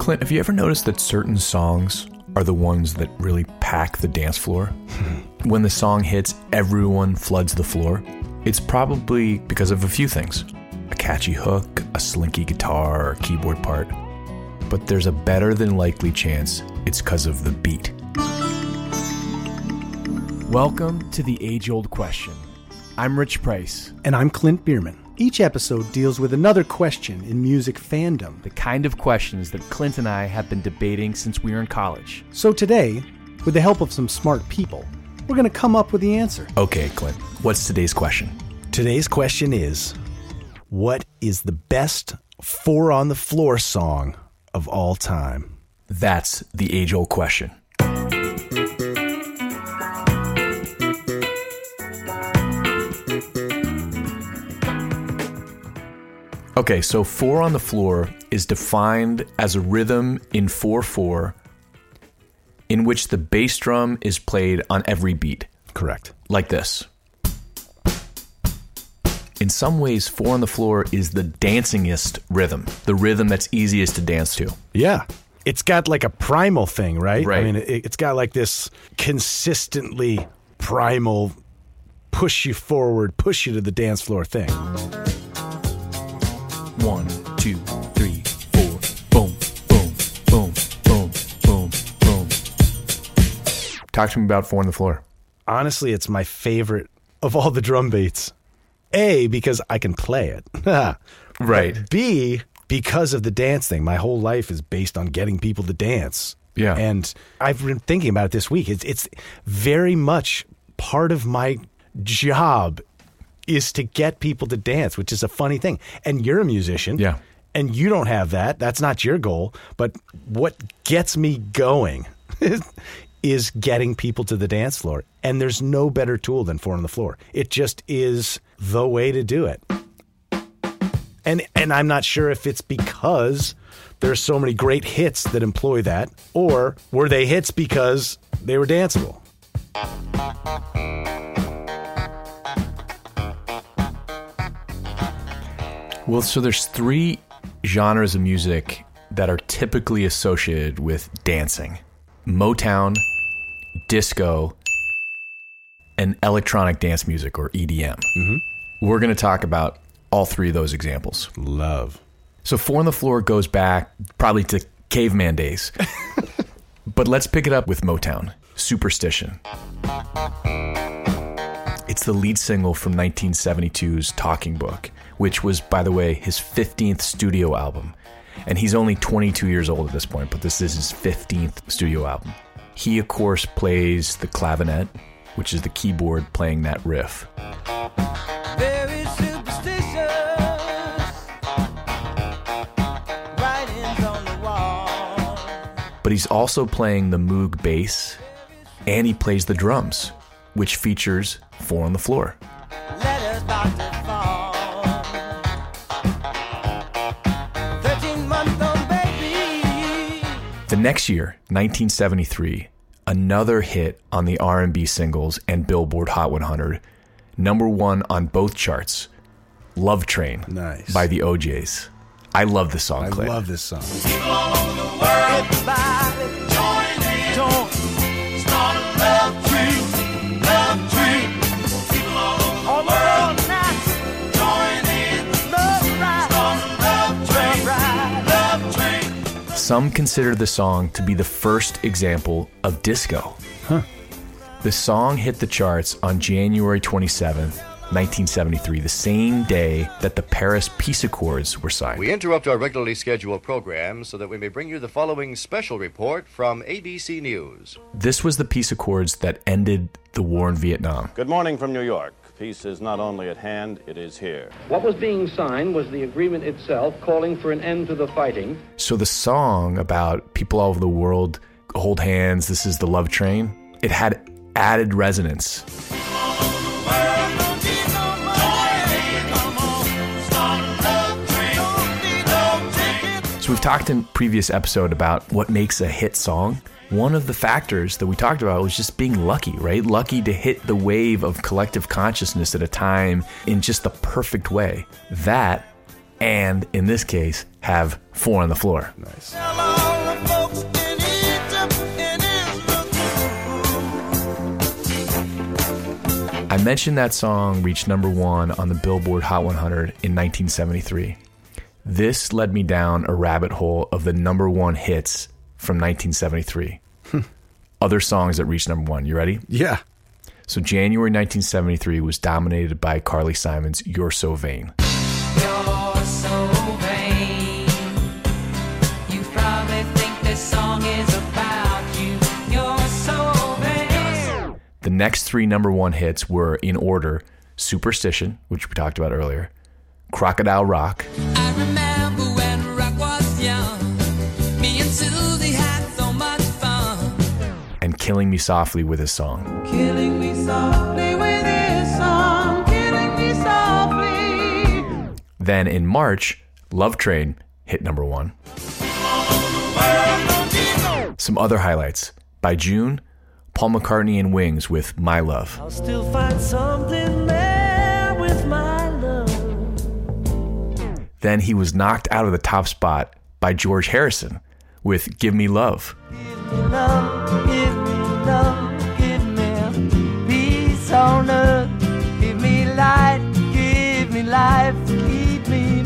Clint, have you ever noticed that certain songs are the ones that really pack the dance floor? Hmm. when the song hits, everyone floods the floor. It's probably because of a few things a catchy hook, a slinky guitar, or keyboard part. But there's a better than likely chance it's because of the beat. Welcome to the age old question. I'm Rich Price, And I'm Clint Bierman. Each episode deals with another question in music fandom. the kind of questions that Clint and I have been debating since we were in college. So today, with the help of some smart people, we're going to come up with the answer. Okay, Clint, what's today's question? Today's question is What is the best four on the floor song of all time? That's the age old question. Okay, so four on the floor is defined as a rhythm in 4 4 in which the bass drum is played on every beat, Correct. like this. In some ways, four on the floor is the dancingest rhythm, the rhythm that's easiest to dance to. Yeah. It's got like a primal thing, right? Right. I mean, it, it's got like this consistently primal push you forward, push you to the dance floor thing. One, two, three, four. Boom, boom, boom, boom, boom, boom. Talk to me about four on the floor. Honestly, it's my favorite of all the drum beats. A, because I can play it. Right. B, because of the dance thing. My whole life is based on getting people to dance. Yeah. And I've been thinking about it this week. It's, it's very much part of my job is to get people to dance, which is a funny thing. And you're a musician. Yeah. And you don't have that. That's not your goal. But what gets me going is getting people to the dance floor. And there's no better tool than four on the floor. It just is the way to do it. And and I'm not sure if it's because there's so many great hits that employ that, or were they hits because they were danceable? Well, so there's three genres of music that are typically associated with dancing Motown, disco, and electronic dance music or EDM. Mm-hmm. We're going to talk about all three of those examples. Love. So, Four on the Floor goes back probably to caveman days. but let's pick it up with Motown Superstition. It's the lead single from 1972's Talking Book, which was, by the way, his 15th studio album. And he's only 22 years old at this point, but this is his 15th studio album. He, of course, plays the clavinet, which is the keyboard playing that riff. very superstitious. Writings on the wall. but he's also playing the Moog bass and he plays the drums, which features Four on the Floor. Next year, 1973, another hit on the R&B singles and Billboard Hot 100, number 1 on both charts. Love Train Nice. by the O'Jays. I love this song, I love this song. Some consider the song to be the first example of disco. The song hit the charts on January 27th, 1973, the same day that the Paris Peace Accords were signed. We interrupt our regularly scheduled program so that we may bring you the following special report from ABC News. This was the peace accords that ended the war in Vietnam. Good morning from New York. Peace is not only at hand, it is here. What was being signed was the agreement itself calling for an end to the fighting. So the song about people all over the world hold hands, this is the love train, it had added resonance. So we've talked in previous episode about what makes a hit song. One of the factors that we talked about was just being lucky, right? Lucky to hit the wave of collective consciousness at a time in just the perfect way. That and in this case have four on the floor. Nice. I mentioned that song reached number one on the Billboard Hot 100 in 1973. This led me down a rabbit hole of the number one hits from 1973. Other songs that reached number one. You ready? Yeah. So January 1973 was dominated by Carly Simon's "You're So Vain." You're so vain. You probably think this song is about you. You're so vain. The next three number one hits were in order: "Superstition," which we talked about earlier, "Crocodile Rock," "Killing Me Softly" with his song. Killing me softly with this song. Killing me softly. Then in March, "Love Train" hit number one. Some other highlights. By June, Paul McCartney and Wings with My Love. I'll still find something there with my love. Then he was knocked out of the top spot by George Harrison with Give Me Love. Give me love, give on earth. Give me light, give me life, keep me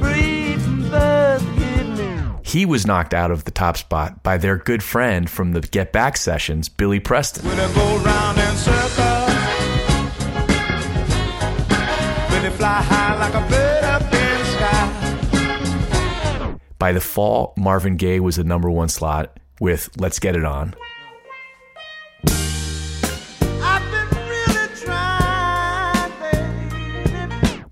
free from birth. Give me He was knocked out of the top spot by their good friend from the Get Back sessions, Billy Preston. When I go round in circles, when they fly high like a bird up in the sky. By the fall, Marvin Gaye was the number one slot with Let's Get It On.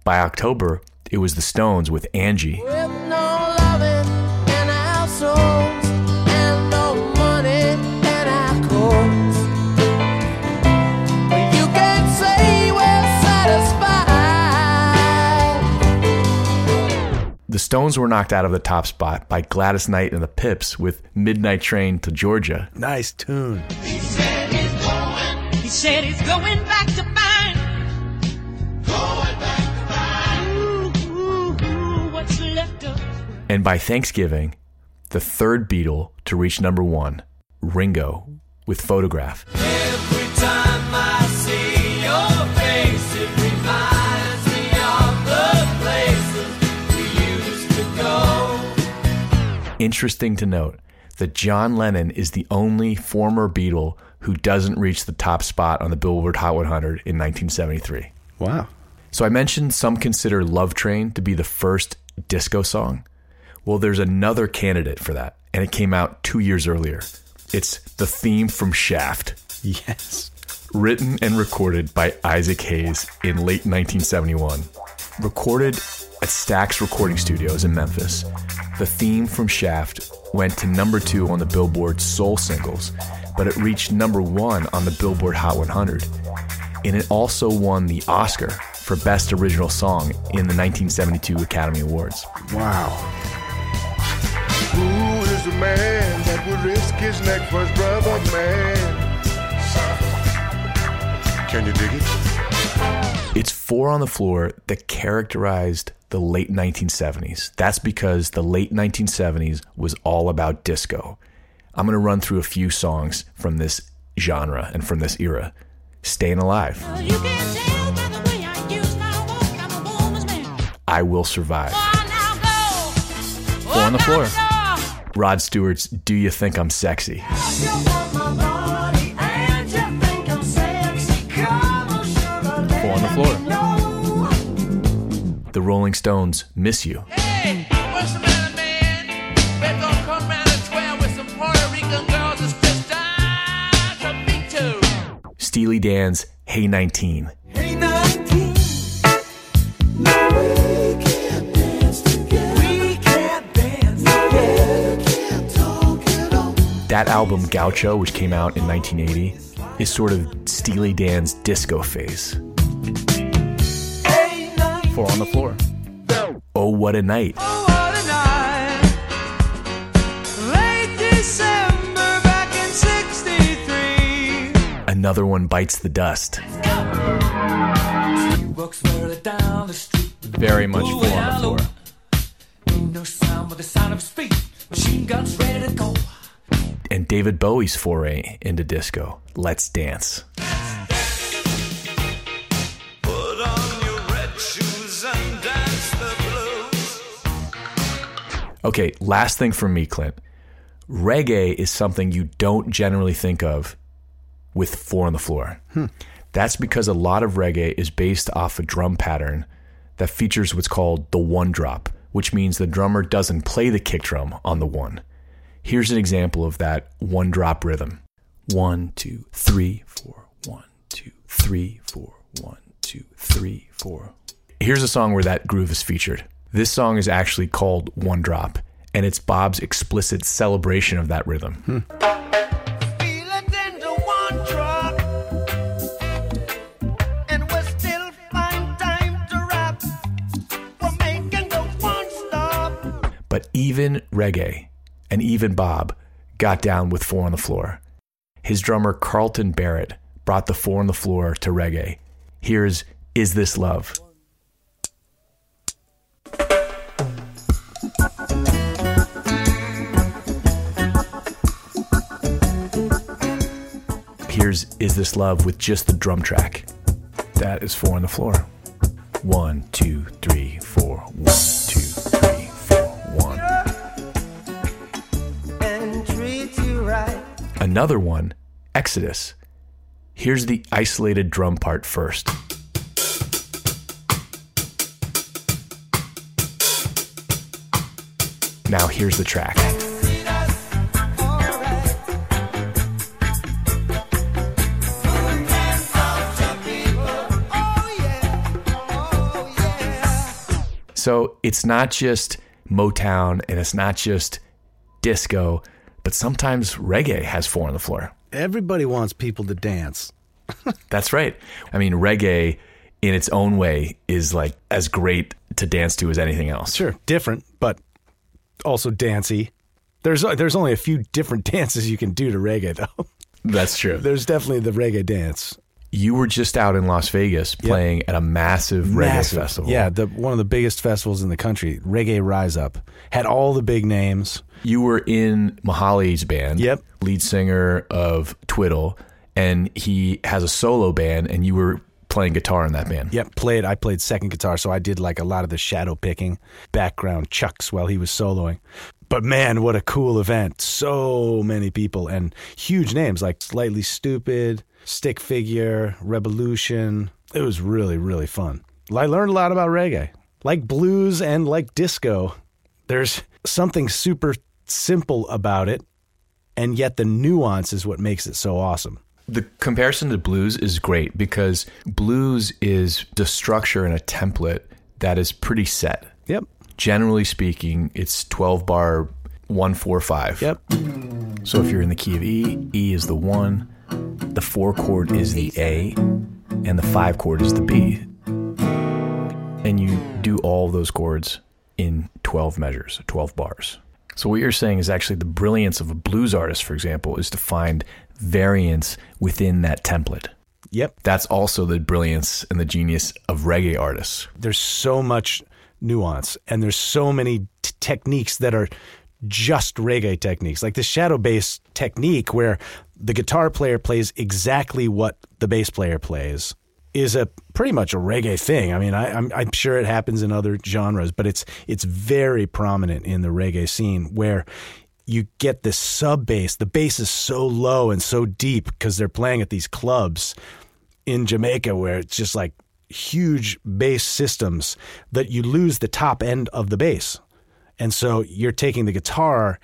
By October, it was the Stones with Angie. With no loving in our souls and no money in our clothes. You can't say we're satisfied. The Stones were knocked out of the top spot by Gladys Knight and the Pips with Midnight Train to Georgia. Nice tune. He said he's going back to mine. And by Thanksgiving, the third Beatle to reach number one, Ringo with Photograph. Every time I see your face, it reminds me of the places we used to go. Interesting to note that John Lennon is the only former Beatle who doesn't reach the top spot on the Billboard Hot 100 in 1973. Wow. So I mentioned some consider Love Train to be the first disco song. Well, there's another candidate for that, and it came out two years earlier. It's the theme from Shaft, Yes. written and recorded by Isaac Hayes in late 1971. Recorded at Stax Recording Studios in Memphis, the theme from Shaft went to number two on the Billboard Soul Singles, but it reached number one on the Billboard Hot 100. And it also won the Oscar for Best Original Song in the 1972 Academy Awards. Wow. Who is the man that would risk his neck for his brother, man? Can you dig it? It's four on the floor that characterized the late 1970s. That's because the late 1970s was all about disco. I'm going to run through a few songs from this genre and from this era. Staying Alive, You can tell by the way I walk, I'm a woman's man. I Will Survive, now go. Four on the floor. Rod Stewart's Do You Think I'm Sexy? Fall on the floor. The Rolling Stones Miss You. Steely Dan's Hey 19. That album, Gaucho, which came out in 1980, is sort of Steely Dan's disco phase. Four on the floor. Oh, what a night. Oh, what a night. December back in 63. Another one bites the dust. Walks slowly down the. Very much four on the floor. No sound And David Bowie's foray into disco, Let's Dance. Put on your red shoes and dance the blues. Okay, last thing from me, Clint. Reggae is something you don't generally think of with four on the floor. Hmm. That's because a lot of reggae is based off a drum pattern that features what's called the one drop, which means the drummer doesn't play the kick drum on the one. Here's an example of that one drop rhythm one, two, three, four, one, two, three, four, one, two, three, four. Here's a song where that groove is featured. This song is actually called One Drop, and it's Bob's explicit celebration of that rhythm. Hmm. Feel it into one drop. And we're still find time to rap. We're making the one stop. But even reggae and even Bob got down with four on the floor. His drummer Carlton Barrett brought the four on the floor to reggae. Here's Is This Love? Here's Is This Love with just the drum track. That is four on the floor. One, two, three, four. One, two, Another one, Exodus. Here's the isolated drum part first. Now here's the track. So it's not just Motown and it's not just disco, but sometimes reggae has four on the floor. Everybody wants people to dance. That's right. I mean, reggae in its own way is like as great to dance to as anything else. Sure, different, but also dancey. There's there's only a few different dances you can do to reggae though. That's true. There's definitely the reggae dance. You were just out in Las Vegas playing at a massive, reggae festival. Yeah, the one of the biggest festivals in the country, Reggae Rise Up. Had all the big names. You were in Mihali's band. Yep. Lead singer of Twiddle, and he has a solo band, and you were playing guitar in that band. Yep, played. I played second guitar, so I did like a lot of the shadow picking, background chucks while he was soloing. But man, what a cool event! So many people and huge names like Slightly Stoopid, Stick Figure, Rebelution. It was really, really fun. I learned a lot about reggae, like blues and like disco. There's something super simple about it, and yet the nuance is what makes it so awesome. The comparison to blues is great because blues is the structure and a template that is pretty set. Yep. Generally speaking, it's 12 bar 145. Yep. So if you're in the key of E, E is the 1, the 4 chord is the A, and the 5 chord is the B. And you do all of those chords in 12 measures, 12 bars. So what you're saying is actually the brilliance of a blues artist, for example, is to find variance within that template. Yep. That's also the brilliance and the genius of reggae artists. there's so much nuance and there's so many t- techniques that are just reggae techniques like the shadow bass technique where the guitar player plays exactly what the bass player plays is a pretty much a reggae thing. I mean, I, I'm, I'm sure it happens in other genres, but it's it's very prominent in the reggae scene where you get this sub bass. The bass is so low and so deep because they're playing at these clubs in Jamaica where it's just like huge bass systems that you lose the top end of the bass. And so you're taking the guitar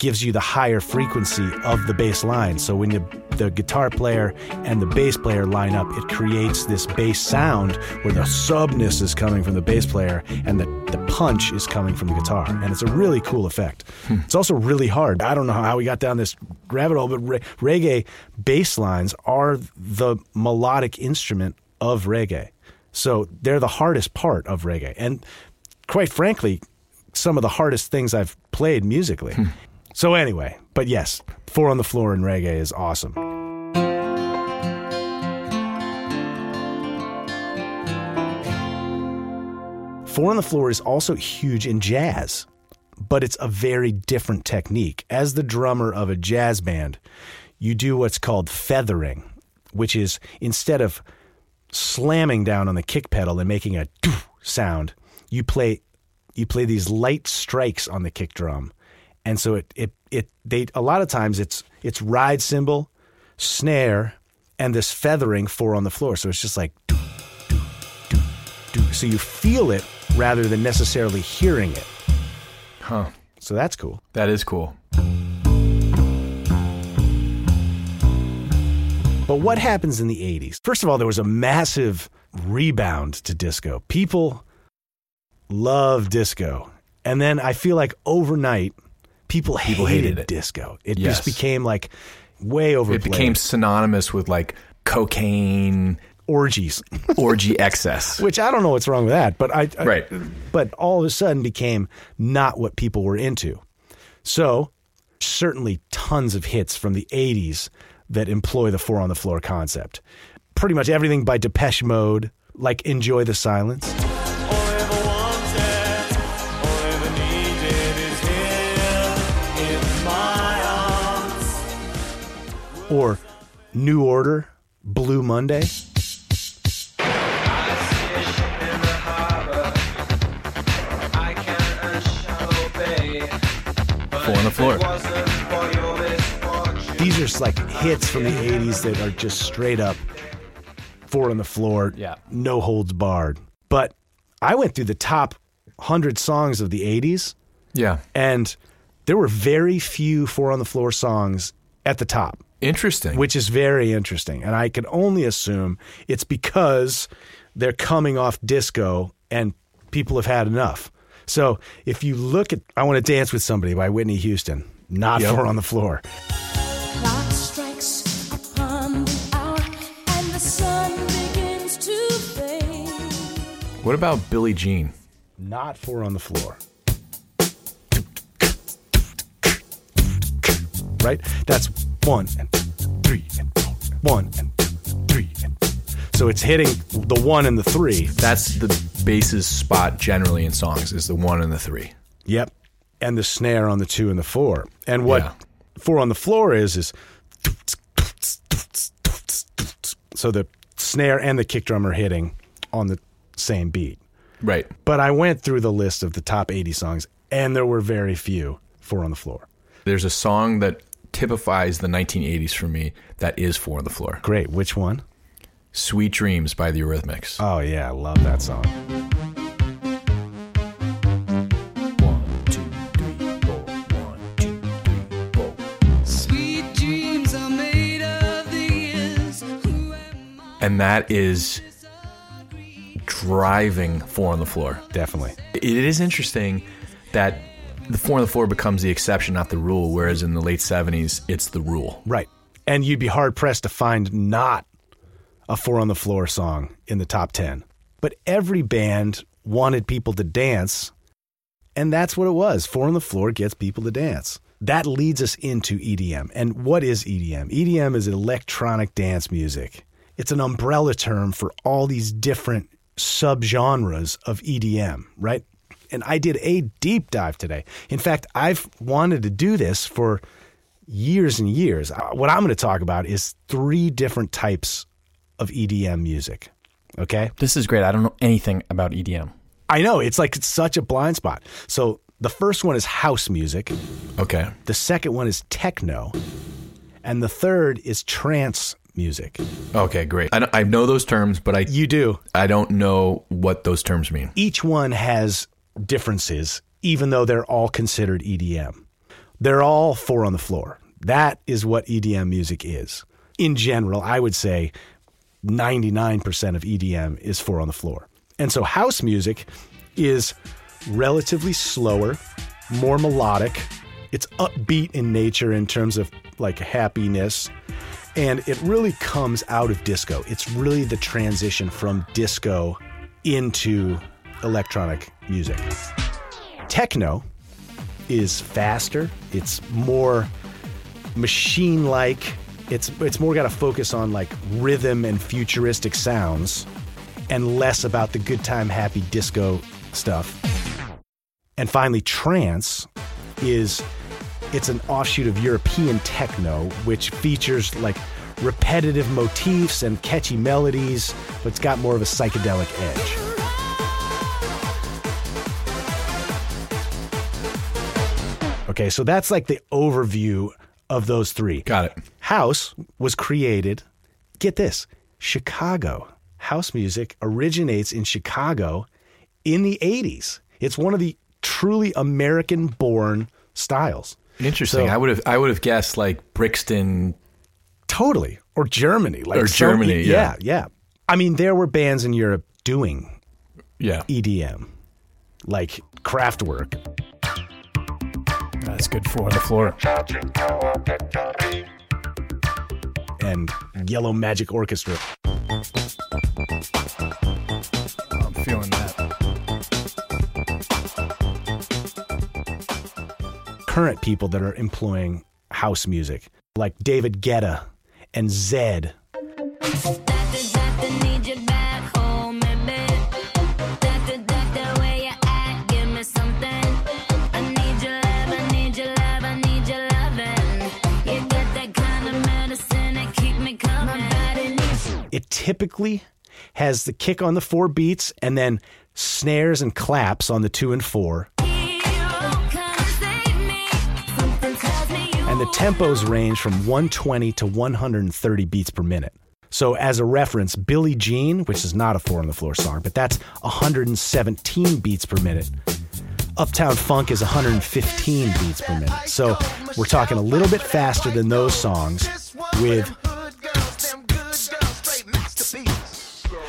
gives you the higher frequency of the bass line. So when you, the guitar player and the bass player line up, it creates this bass sound where the subness is coming from the bass player and the, the punch is coming from the guitar. And it's a really cool effect. Hmm. It's also really hard. I don't know how we got down this rabbit hole, but re- reggae bass lines are the melodic instrument of reggae. So they're the hardest part of reggae. And quite frankly, some of the hardest things I've played musically. Hmm. So anyway, but yes, Four on the Floor in reggae is awesome. Four on the Floor is also huge in jazz, but it's a very different technique. As the drummer of a jazz band, you do what's called feathering, which is instead of slamming down on the kick pedal and making a sound, you play you play these light strikes on the kick drum. And so it it it they a lot of times it's it's ride cymbal, snare, and this feathering four on the floor. So it's just like doo, doo, doo, doo. so you feel it rather than necessarily hearing it. Huh. So that's cool. That is cool. But what happens in the 80s? First of all, there was a massive rebound to disco. People love disco. And then I feel like overnight, people, People hated, hated it. disco. It Yes. just became like way overplayed. It became synonymous with like cocaine orgies, orgy excess. which I don't know what's wrong with that, but I, I Right. but all of a sudden became not what people were into. So, certainly tons of hits from the 80s that employ the four on the floor concept. Pretty much everything by Depeche Mode, like Enjoy the Silence. Or New Order, Blue Monday. Four on the floor. These are just like hits from the 80s that are just straight up four on the floor, Yeah. no holds barred. But I went through the top 100 songs of the 80s, Yeah. and there were very few four on the floor songs at the top, Interesting. which is very interesting. And I can only assume it's because they're coming off disco and people have had enough. So if you look at I Want to Dance with Somebody by Whitney Houston, not Yep. four on the floor. What about Billie Jean? not four on the floor. Right? That's one and three and four, one and three and so it's hitting the one and the three. That's the bass's spot generally in songs is the one and the three. Yep. And the snare on the two and the four. And what Yeah. four on the floor is is so the snare and the kick drum are hitting on the same beat. Right. But I went through the list of the top 80 songs, and there were very few four on the floor. There's a song that typifies the 1980s for me that is four on the floor. Great. Which one? Sweet Dreams by the Eurythmics. Oh, yeah. I love that song. One, two, three, four. One, two, three, four. Sweet dreams are made of these. Who am I? And that is driving four on the floor. Definitely. It is interesting that the four on the floor becomes the exception, not the rule, whereas in the late 70s, it's the rule. Right. And you'd be hard pressed to find not a four on the floor song in the top 10. But every band wanted people to dance, and that's what it was. Four on the floor gets people to dance. That leads us into EDM. And what is EDM? EDM is electronic dance music. It's an umbrella term for all these different subgenres of EDM, right? And I did a deep dive today. In fact, I've wanted to do this for years and years. Uh, What I'm going to talk about is three different types of EDM music. Okay? This is great. I don't know anything about EDM. I know it's like it's such a blind spot. So The first one is house music. Okay. The second one is techno. And the third is trance music. Okay, great. I, I know those terms, but I You do. I don't know what those terms mean. Each one has differences, even though they're all considered EDM. They're all four on the floor. That is what EDM music is. In general, I would say 99% of EDM is four on the floor. And so house music is relatively slower, more melodic. It's upbeat in nature in terms of like happiness. And it really comes out of disco. It's really the transition from disco into electronic music. Techno is faster, it's more machine like. It's it's more got to focus on like rhythm and futuristic sounds and less about the good time happy disco stuff. And finally trance is it's an offshoot of European techno which features like repetitive motifs and catchy melodies, but it's got more of a psychedelic edge. Okay, so that's like the overview of those three. Got it. House was created, get this, Chicago. House music originates in Chicago in the 80s. It's one of the truly American born styles. Interesting. So- I would have I would have guessed like Brixton. Totally. Or Germany. Like Or some- Germany, yeah. yeah. Yeah. I mean, there were bands in Europe doing Yeah. EDM, like Kraftwerk. That's good for the floor. and Yellow Magic Orchestra. I'm feeling that. Current people that are employing house music, like David Guetta and Zedd. It typically has the kick on the four beats and then snares and claps on the two and four. The tempos range from 120 to 130 beats per minute. So, as a reference, Billie Jean, which is not a four on the floor song, but that's 117 beats per minute. Uptown Funk is 115 beats per minute. So, we're talking a little bit faster than those songs with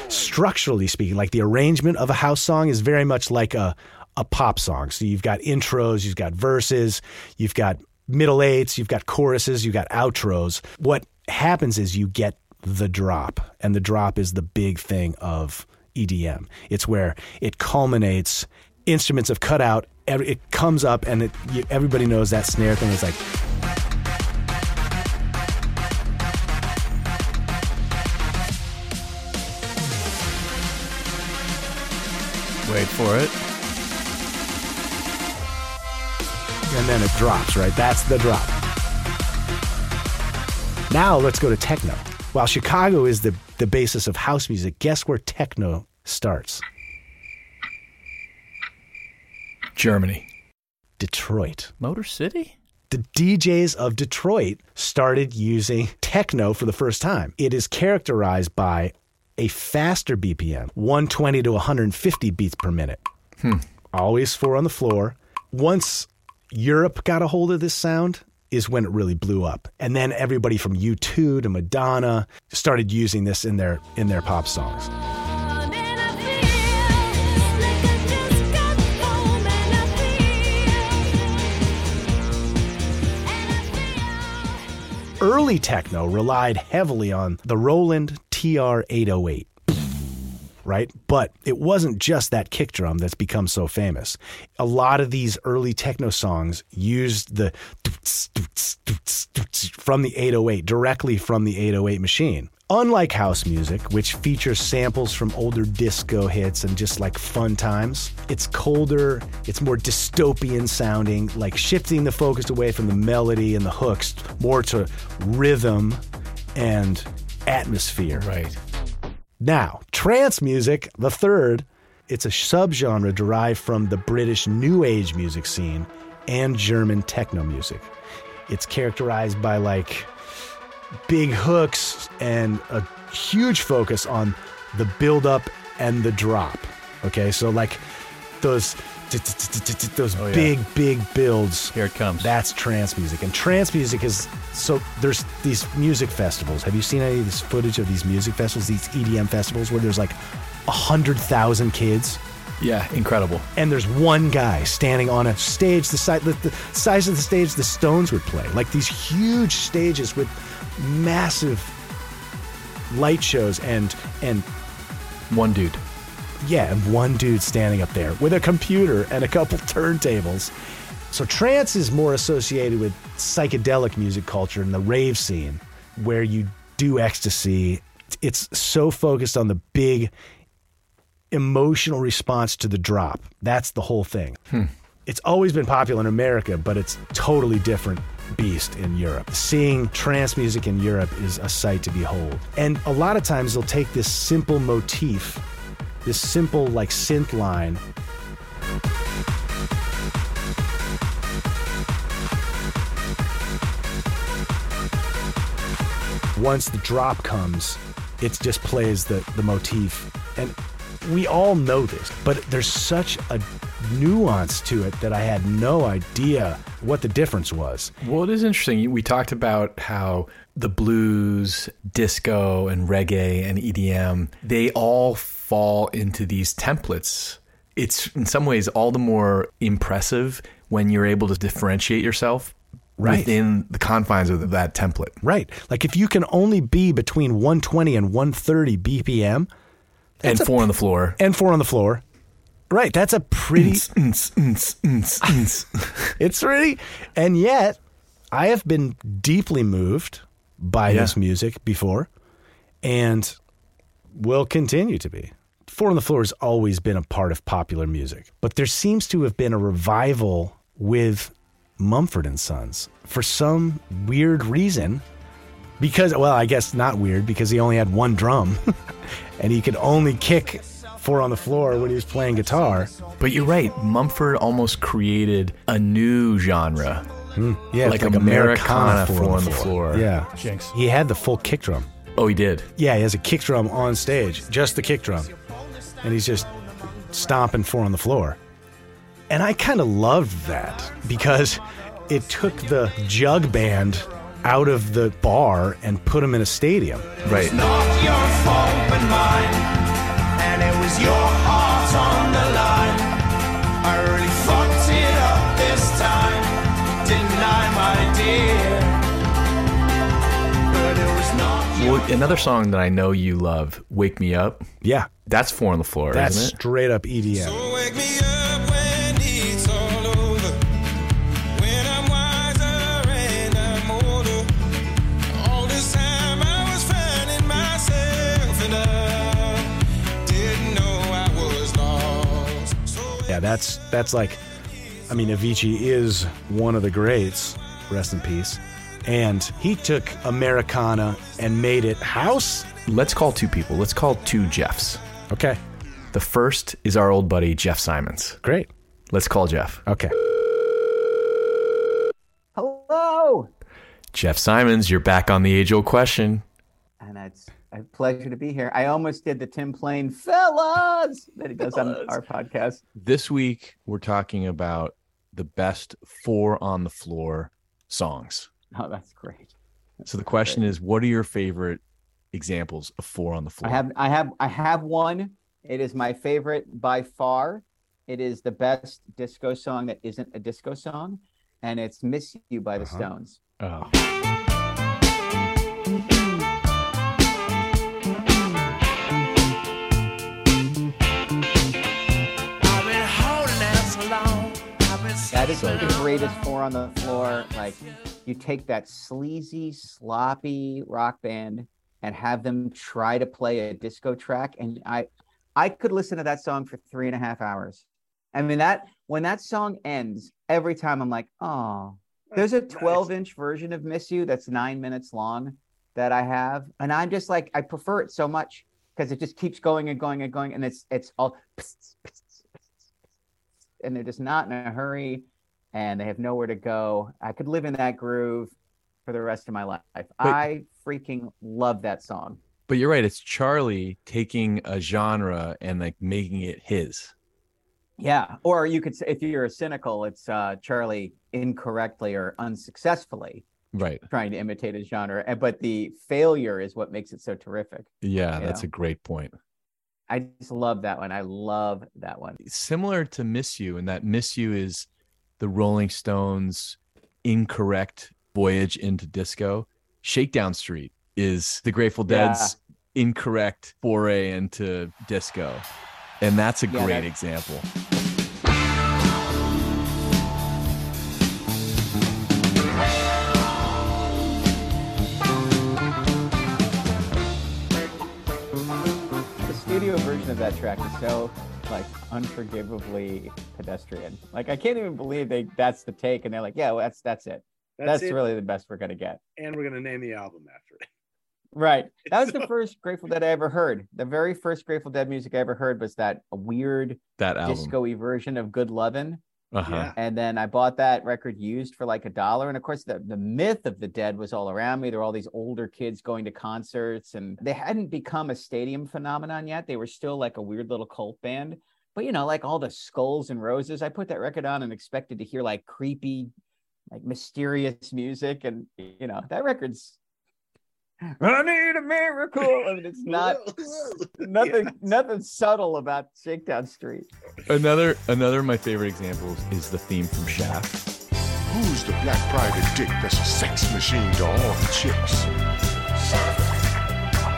structurally speaking, like the arrangement of a house song is very much like a, a pop song. So you've got intros, you've got verses, you've got middle eights, you've got choruses, you've got outros. What happens is you get the drop, and the drop is the big thing of EDM. It's where it culminates. Instruments have cut out. It comes up, and it, everybody knows that snare thing is like Wait for it. And then it drops, right? That's the drop. Now let's go to techno. While Chicago is the, the basis of house music, guess where techno starts? Germany. Detroit. Motor City? The DJs of Detroit started using techno for the first time. It is characterized by a faster BPM, 120 to 150 beats per minute. Hmm. Always four on the floor. Once Europe got a hold of this sound, is when it really blew up. And then everybody from U2 to Madonna started using this in their in their pop songs. Early techno relied heavily on the Roland TR-808 right? But it wasn't just that kick drum that's become so famous. A lot of these early techno songs used the from the 808 directly from the 808 machine. Unlike house music, which features samples from older disco hits and just like fun times, it's colder, it's more dystopian sounding, like shifting the focus away from the melody and the hooks more to rhythm and atmosphere. Right. Now, trance music, the third, it's a subgenre derived from the British New Age music scene and German techno music. It's characterized by like big hooks and a huge focus on the build up and the drop. Okay, so like those those Oh, big big builds. Here it comes. That's trance music, and trance music is so. There's these music festivals. Have you seen any of this footage of these music festivals, these EDM festivals, where there's like a hundred thousand kids? Yeah, incredible. and there's one guy standing on a stage the size the, the size of the stage the Stones would play, like these huge stages with massive light shows and and One dude. Yeah, and one dude standing up there with a computer and a couple turntables. So trance is more associated with psychedelic music culture and the rave scene, where you do ecstasy. It's so focused on the big emotional response to the drop. That's the whole thing. Hmm. It's always been popular in America, but it's totally different beast in Europe. Seeing trance music in Europe is a sight to behold. And a lot of times they'll take this simple motif, this simple like synth line once the drop comes, it just plays the, the motif. And we all know this, but there's such a nuance to it that I had no idea what the difference was. Well, it is interesting. We talked about how the blues, disco, and reggae and EDM, they all fall into these templates. It's in some ways all the more impressive when you're able to differentiate yourself Right. within the confines of that template. Right. Like if you can only be between 120 and 130 BPM And That's a four on the floor. and four on the floor. Right. That's a pretty. it's it's really. And yet, I have been deeply moved by Yeah. this music before and will continue to be. Four on the Floor has always been a part of popular music, but there seems to have been a revival with Mumford and Sons for some weird reason. Because, well, I guess not weird because he only had one drum and he could only kick four on the floor when he was playing guitar. But you're right. Mumford almost created a new genre. Hmm. Yeah, like, it's Americana, four on the floor. Yeah. Jinx. He had the full kick drum. Oh, he did. Yeah, he has a kick drum on stage, just the kick drum. And he's just stomping four on the floor. And I kind of loved that because it took the jug band out of the bar and put them in a stadium. Right. Well, another song that I know you love, "Wake Me Up." Yeah, That's four on the floor, that's isn't it? straight up EDM. Wake me up when it's all over. When I'm wiser and I'm older. All this time I was finding myself and I didn't know I was lost. So Yeah, that's that's like I mean Avicii is one of the greats, rest in peace. And he took Americana and made it house. Let's call two people. Let's call two Jeffs. Okay. The first is our old buddy Jeff Symonds. Great. Let's call Jeff. Okay. Hello, Jeff Symonds, you're back on the age-old question. and it's a pleasure to be here. I almost did the Tim Plain fellas that he does on our podcast. This week, we're talking about the best four on the floor songs. Oh, that's great. So the question is, what are your favorite examples of four on the floor? I have, I have, I have one. It is my favorite by far. It is the best disco song that isn't a disco song, and it's "Miss You" by the Uh-huh. Stones. Oh. I've been holding out so long. I've been That is the greatest four on the floor. Like you take that sleazy, sloppy rock band and have them try to play a disco track, and I, I could listen to that song for three and a half hours. I mean that when that song ends, every time I'm like, oh, there's a 12 inch version of Miss You that's nine minutes long that I have, and I'm just like, I prefer it so much because it just keeps going and going and going, and it's it's all and they're just not in a hurry, and they have nowhere to go. I could live in that groove for the rest of my life. I freaking love that song. But you're right. It's Charlie taking a genre and like making it his. Yeah, or you could say if you're cynical, it's uh, Charlie incorrectly or unsuccessfully Right. trying to imitate a genre, and- but the failure is what makes it so terrific. Yeah, that's know? a great point. I just love that one. I love that one. Similar to Miss You, and that Miss You is the Rolling Stones' incorrect voyage into disco. Shakedown Street is the Grateful Yeah. Dead's incorrect foray into disco. And that's a Yeah, great that- example. The studio version of that track is so like unforgivably pedestrian. Like I can't even believe they that's the take, and they're like, yeah, well, that's that's it. That's, That's it. really the best we're gonna get. And we're gonna name the album after it. Right. That was the first Grateful Dead I ever heard. The very first Grateful Dead music I ever heard was that weird That album. disco-y version of Good Lovin'. Uh-huh. And then I bought that record used for like a dollar. And of course, the, the myth of the dead was all around me. There were all these older kids going to concerts, and they hadn't become a stadium phenomenon yet. They were still like a weird little cult band. But you know, like all the skulls and roses, I put that record on and expected to hear like creepy, like mysterious music. And you know, that record's I need a miracle. I mean, it's not nothing, nothing subtle about Shakedown Street. Another another of my favorite examples is the theme from Shaft. Who's the black private dick that's a sex machine to all the chicks?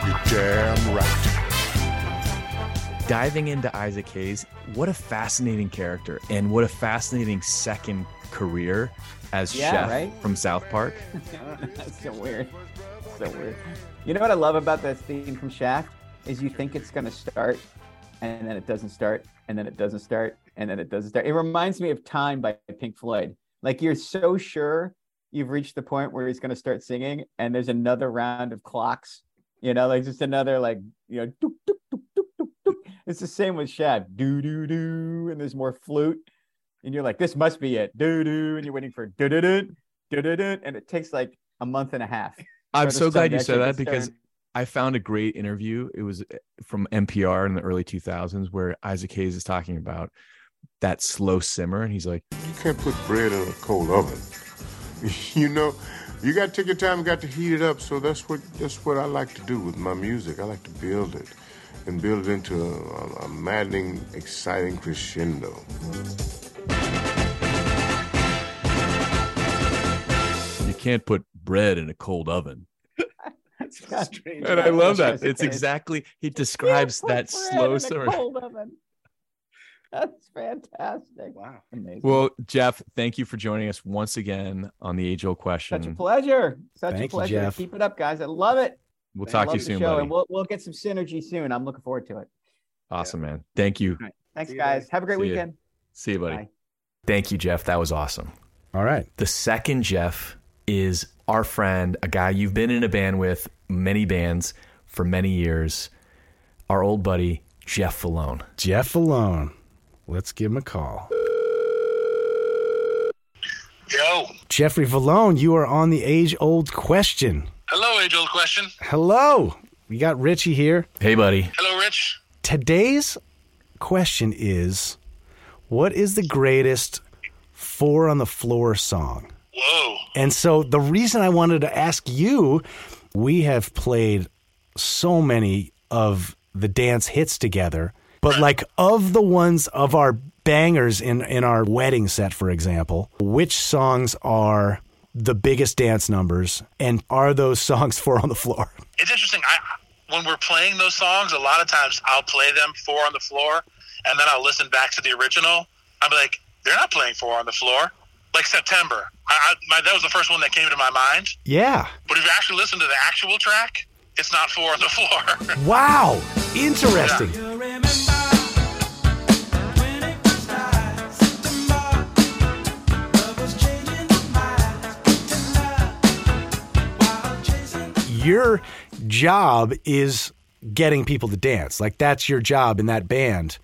You're damn right. Diving into Isaac Hayes, what a fascinating character and what a fascinating second career as Yeah, chef right? from South Park. That's so weird. So weird. You know what I love about this theme from Shaft is you think it's to start, and then it doesn't start, and then it doesn't start, and then it doesn't start. It reminds me of Time by Pink Floyd. Like you're so sure you've reached the point where he's to start singing, and there's another round of clocks. You know, like just another like you know. doop, doop, doop. It's the same with Shaft. Do do do, and there's more flute, and you're like, this must be it. Do do, and you're waiting for do do do do do, and it takes like a month and a half. I'm so glad you said that because discern. I found a great interview. It was uh, from NPR in the early 2000s where Isaac Hayes is talking about that slow simmer. And he's like, You can't put bread in a cold oven. You know, you got to take your time. You got to heat it up. So that's what that's what I like to do with my music. I like to build it and build it into a, a maddening, exciting crescendo. you can't put bread in a cold oven. That's strange. And I love that. It's exactly, he describes that slow in a simmer. cold oven. That's fantastic. Wow. Amazing. Well, Jeff, thank you for joining us once again on the age old question. Such a pleasure. Such Thank a you, pleasure. Jeff. Keep it up, guys. I love it. We'll I talk to you soon, buddy. And we'll, we'll get some synergy soon. I'm looking forward to it. Awesome, man. Thank you. Thanks, guys. Have a great See ya. weekend. See you, buddy. Bye. Thank you, Jeff. That was awesome. All right. The second Jeff is our friend, a guy you've been in a band with, many bands for many years, our old buddy, Jeff Vallone. Jeff Vallone. Let's give him a call. Yo. Jeffrey Vallone, you are on the age old question. Hello, age old question. Hello. We got Richie here. Hey, buddy. Hello, Rich. Today's question is What is the greatest four on the floor song? Whoa. And so the reason I wanted to ask you, we have played so many of the dance hits together, but like of the ones of our bangers in in our wedding set for example, which songs are the biggest dance numbers and are those songs four on the floor? It's interesting. I when we're playing those songs, a lot of times I'll play them four on the floor, and then I'll listen back to the original. I'm like, they're not playing four on the floor. Like September, I, I, my, that was the first one that came to my mind. Yeah. But if you actually listen to the actual track, it's not four on the floor. Wow. Interesting. Your job is getting people to dance. Like that's your job in that band.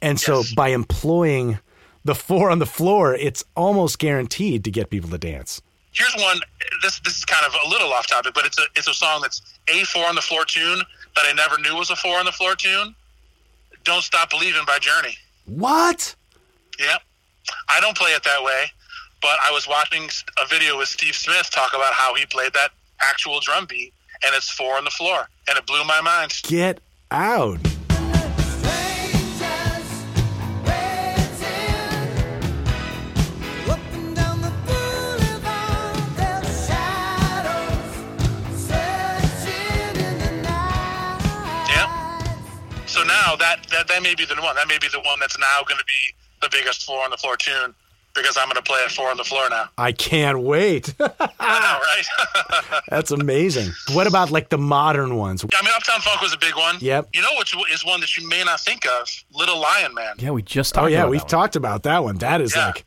And so by employing the four on the floor, it's almost guaranteed to get people to dance. Here's one. This this is kind of a little off topic, but it's a it's a song that's a four on the floor tune that I never knew was a four on the floor tune. Don't stop believing by Journey. What? Yep. I don't play it that way, but I was watching a video with Steve Smith talk about how he played that actual drum beat, and it's four on the floor, and it blew my mind. Get out. So now that, that that may be the one. That may be the one that's now going to be the biggest four on the floor tune because I'm going to play it four on the floor now. I can't wait. I know, right? That's amazing. What about like the modern ones? I mean, Uptown Funk was a big one. Yep. You know which is one that you may not think of? Little Lion Man. Yeah, we just Oh yeah, about we've that one. talked about that one. That is Yeah. like,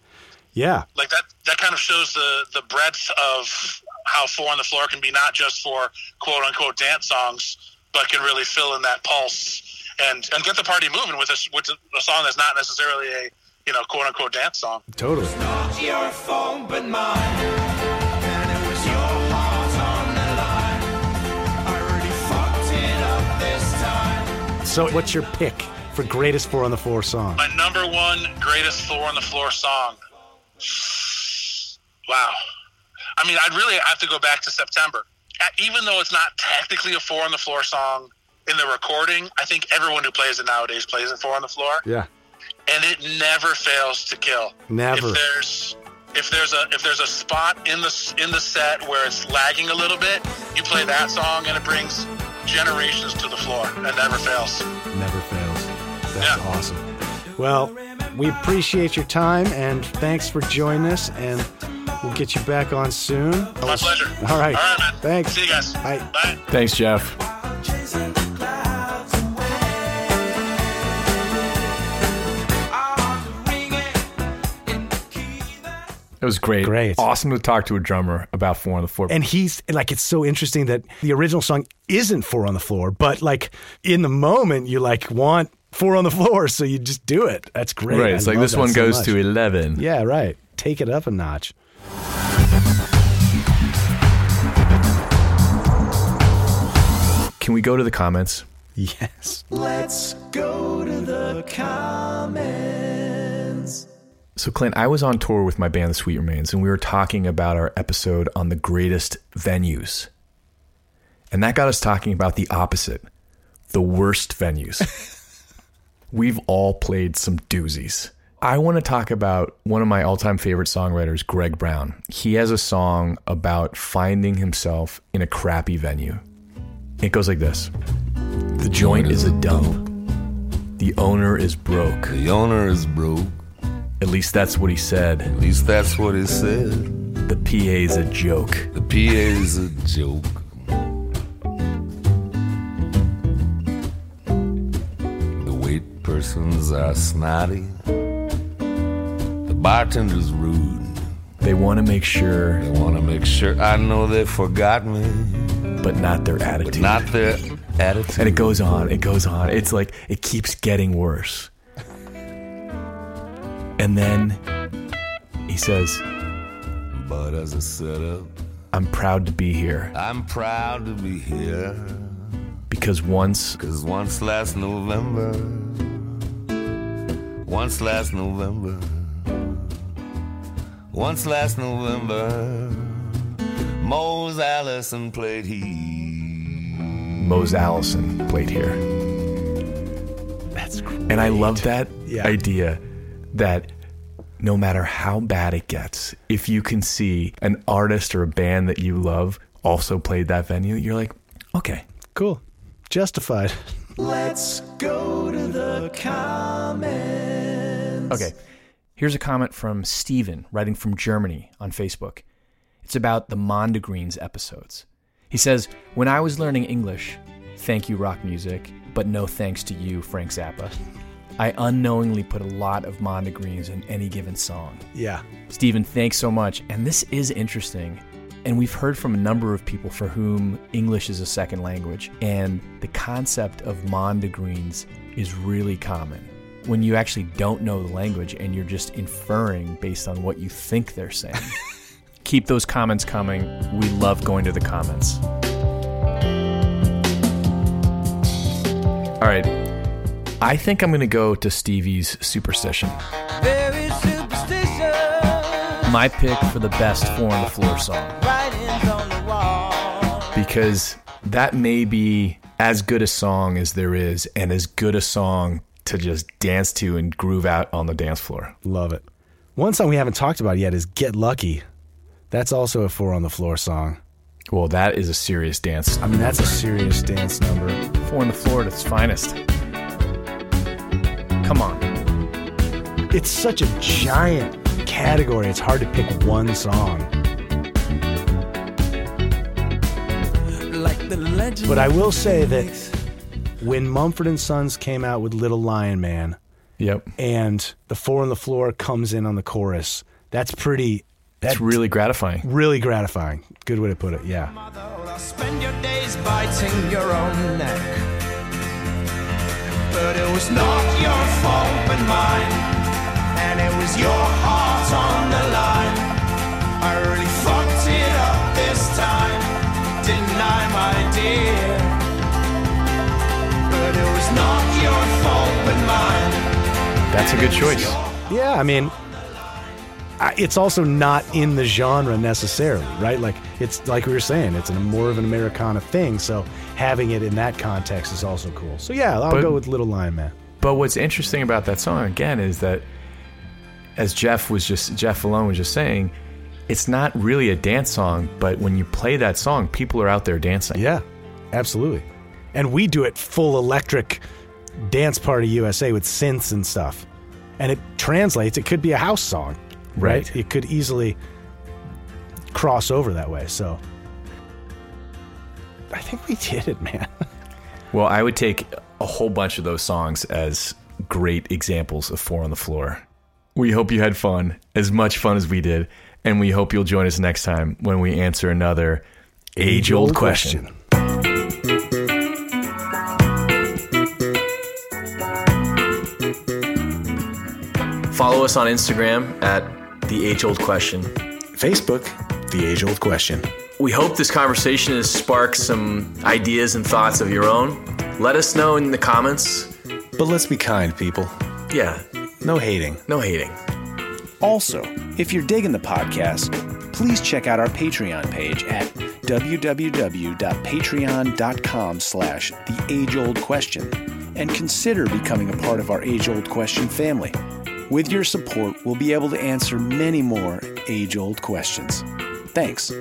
yeah, Like that. That kind of shows the the breadth of how four on the floor can be not just for quote unquote dance songs, but can really fill in that pulse and and get the party moving with a with a song that's not necessarily a you know quote unquote dance song. totally. Not your phone, but mine. And it was your heart on the line. I already fucked it up this time. So, what's your pick for greatest four on the floor song? My number one greatest four on the floor song. Wow. I mean, I'd really have to go back to September. Even though it's not technically a four on the floor song in the recording, I think everyone who plays it nowadays plays it four on the floor, Yeah, and it never fails to kill. Never. If there's if there's a if there's a spot in the in the set where it's lagging a little bit, you play that song and it brings generations to the floor. It never fails. never fails. That's awesome. Well, we appreciate your time and thanks for joining us. And we'll get you back on soon. My pleasure. All right. All right, man. Thanks. See you guys. Bye. Bye. Thanks, Jeff. Was great. Great. Awesome to talk to a drummer about four on the floor. And he's like, it's so interesting that the original song isn't four on the floor, but like in the moment, you like want four on the floor, so you just do it. That's great. right. I It's like this one so goes much. to 11. Yeah, right. Take it up a notch. Can we go to the comments? Yes. Let's go to the comments. So, Clint, I was on tour with my band, The Sweet Remains, and we were talking about our episode on the greatest venues. And that got us talking about the opposite the worst venues. We've all played some doozies. I want to talk about one of my all time favorite songwriters, Greg Brown. He has a song about finding himself in a crappy venue. It goes like this The joint is a dump. The owner is broke. The owner is broke. At least that's what he said. At least that's what he said. The PA's a joke. The PA's a joke. The wait persons are snotty. The bartender's rude. They want to make sure, They want to make sure I know they forgot me, but not their attitude. but not their attitude. and it goes on, it goes on. It's like it keeps getting worse. And then he says, But as a setup, uh, I'm proud to be here I'm proud to be here. because once Cause once last November, once last November, once last November, Mose Allison played here. Mose Allison played here. That's great. And I love that Yeah. idea that no matter how bad it gets, if you can see an artist or a band that you love also played that venue, you're like, okay, Cool. Justified. Let's go to the comments. Okay. Here's a comment from Steven, writing from Germany on Facebook. It's about the Mondegreens episodes. He says, When I was learning English, thank you, rock music, but no thanks to you, Frank Zappa. I unknowingly put a lot of Mondegreens in any given song. Yeah. Steven, thanks so much. And this is interesting And we've heard from a number of people for whom English is a second language, and the concept of mondegreens is really common. When you actually don't know the language and you're just inferring based on what you think they're saying. Keep those comments coming. We love going to the comments. All right. I think I'm going to go to Stevie's superstition. Very superstitious. My pick for the best four on the floor song. Writings on the wall. because that may be as good a song as there is and as good a song to just dance to and groove out on the dance floor. Love it. One song we haven't talked about yet is Get Lucky. That's also a four on the floor song. Well, that is a serious dance. I mean, that's a serious dance number. Four on the floor at its finest. Come on. It's such a giant category. It's hard to pick one song. Like the legend. But I will say that when Mumford and Sons came out with Little Lion Man, Yep. and the four on the floor comes in on the chorus, that's pretty. That's That's really gratifying. really gratifying. Good way to put it. Yeah. Spend But it was not your fault but mine. And it was your heart on the line. I really fucked it up this time. Didn't I, my dear? But it was not your fault but mine. That's a good choice. Yeah, I mean, I- it's also not in the genre necessarily, right? Like it's like we were saying, it's a more of an Americana thing. So having it in that context is also cool. So yeah, I'll But- go with Little Lion Man. But what's interesting about that song again is that as Jeff was just Jeff Vallone was just saying, it's not really a dance song, but when you play that song, people are out there dancing. Yeah, absolutely. And we do it full electric dance party USA with synths and stuff. And it translates. It could be a house song, right? Right. It could easily cross over that way. So I think we did it, man. Well, I would take a whole bunch of those songs as great examples of Four on the Floor. We hope you had fun, as much fun as we did, and we hope you'll join us next time when we answer another age old question. Follow us on Instagram at The Age Old Question. Facebook, The Age Old Question. We hope this conversation has sparked some ideas and thoughts of your own. Let us know in the comments. But let's be kind, people. Yeah, No hating. no hating. Also, if you're digging the podcast, please check out our Patreon page at www.patreon.com slash the age old question and consider becoming a part of our age old question family. With your support, we'll be able to answer many more age old questions. Thanks.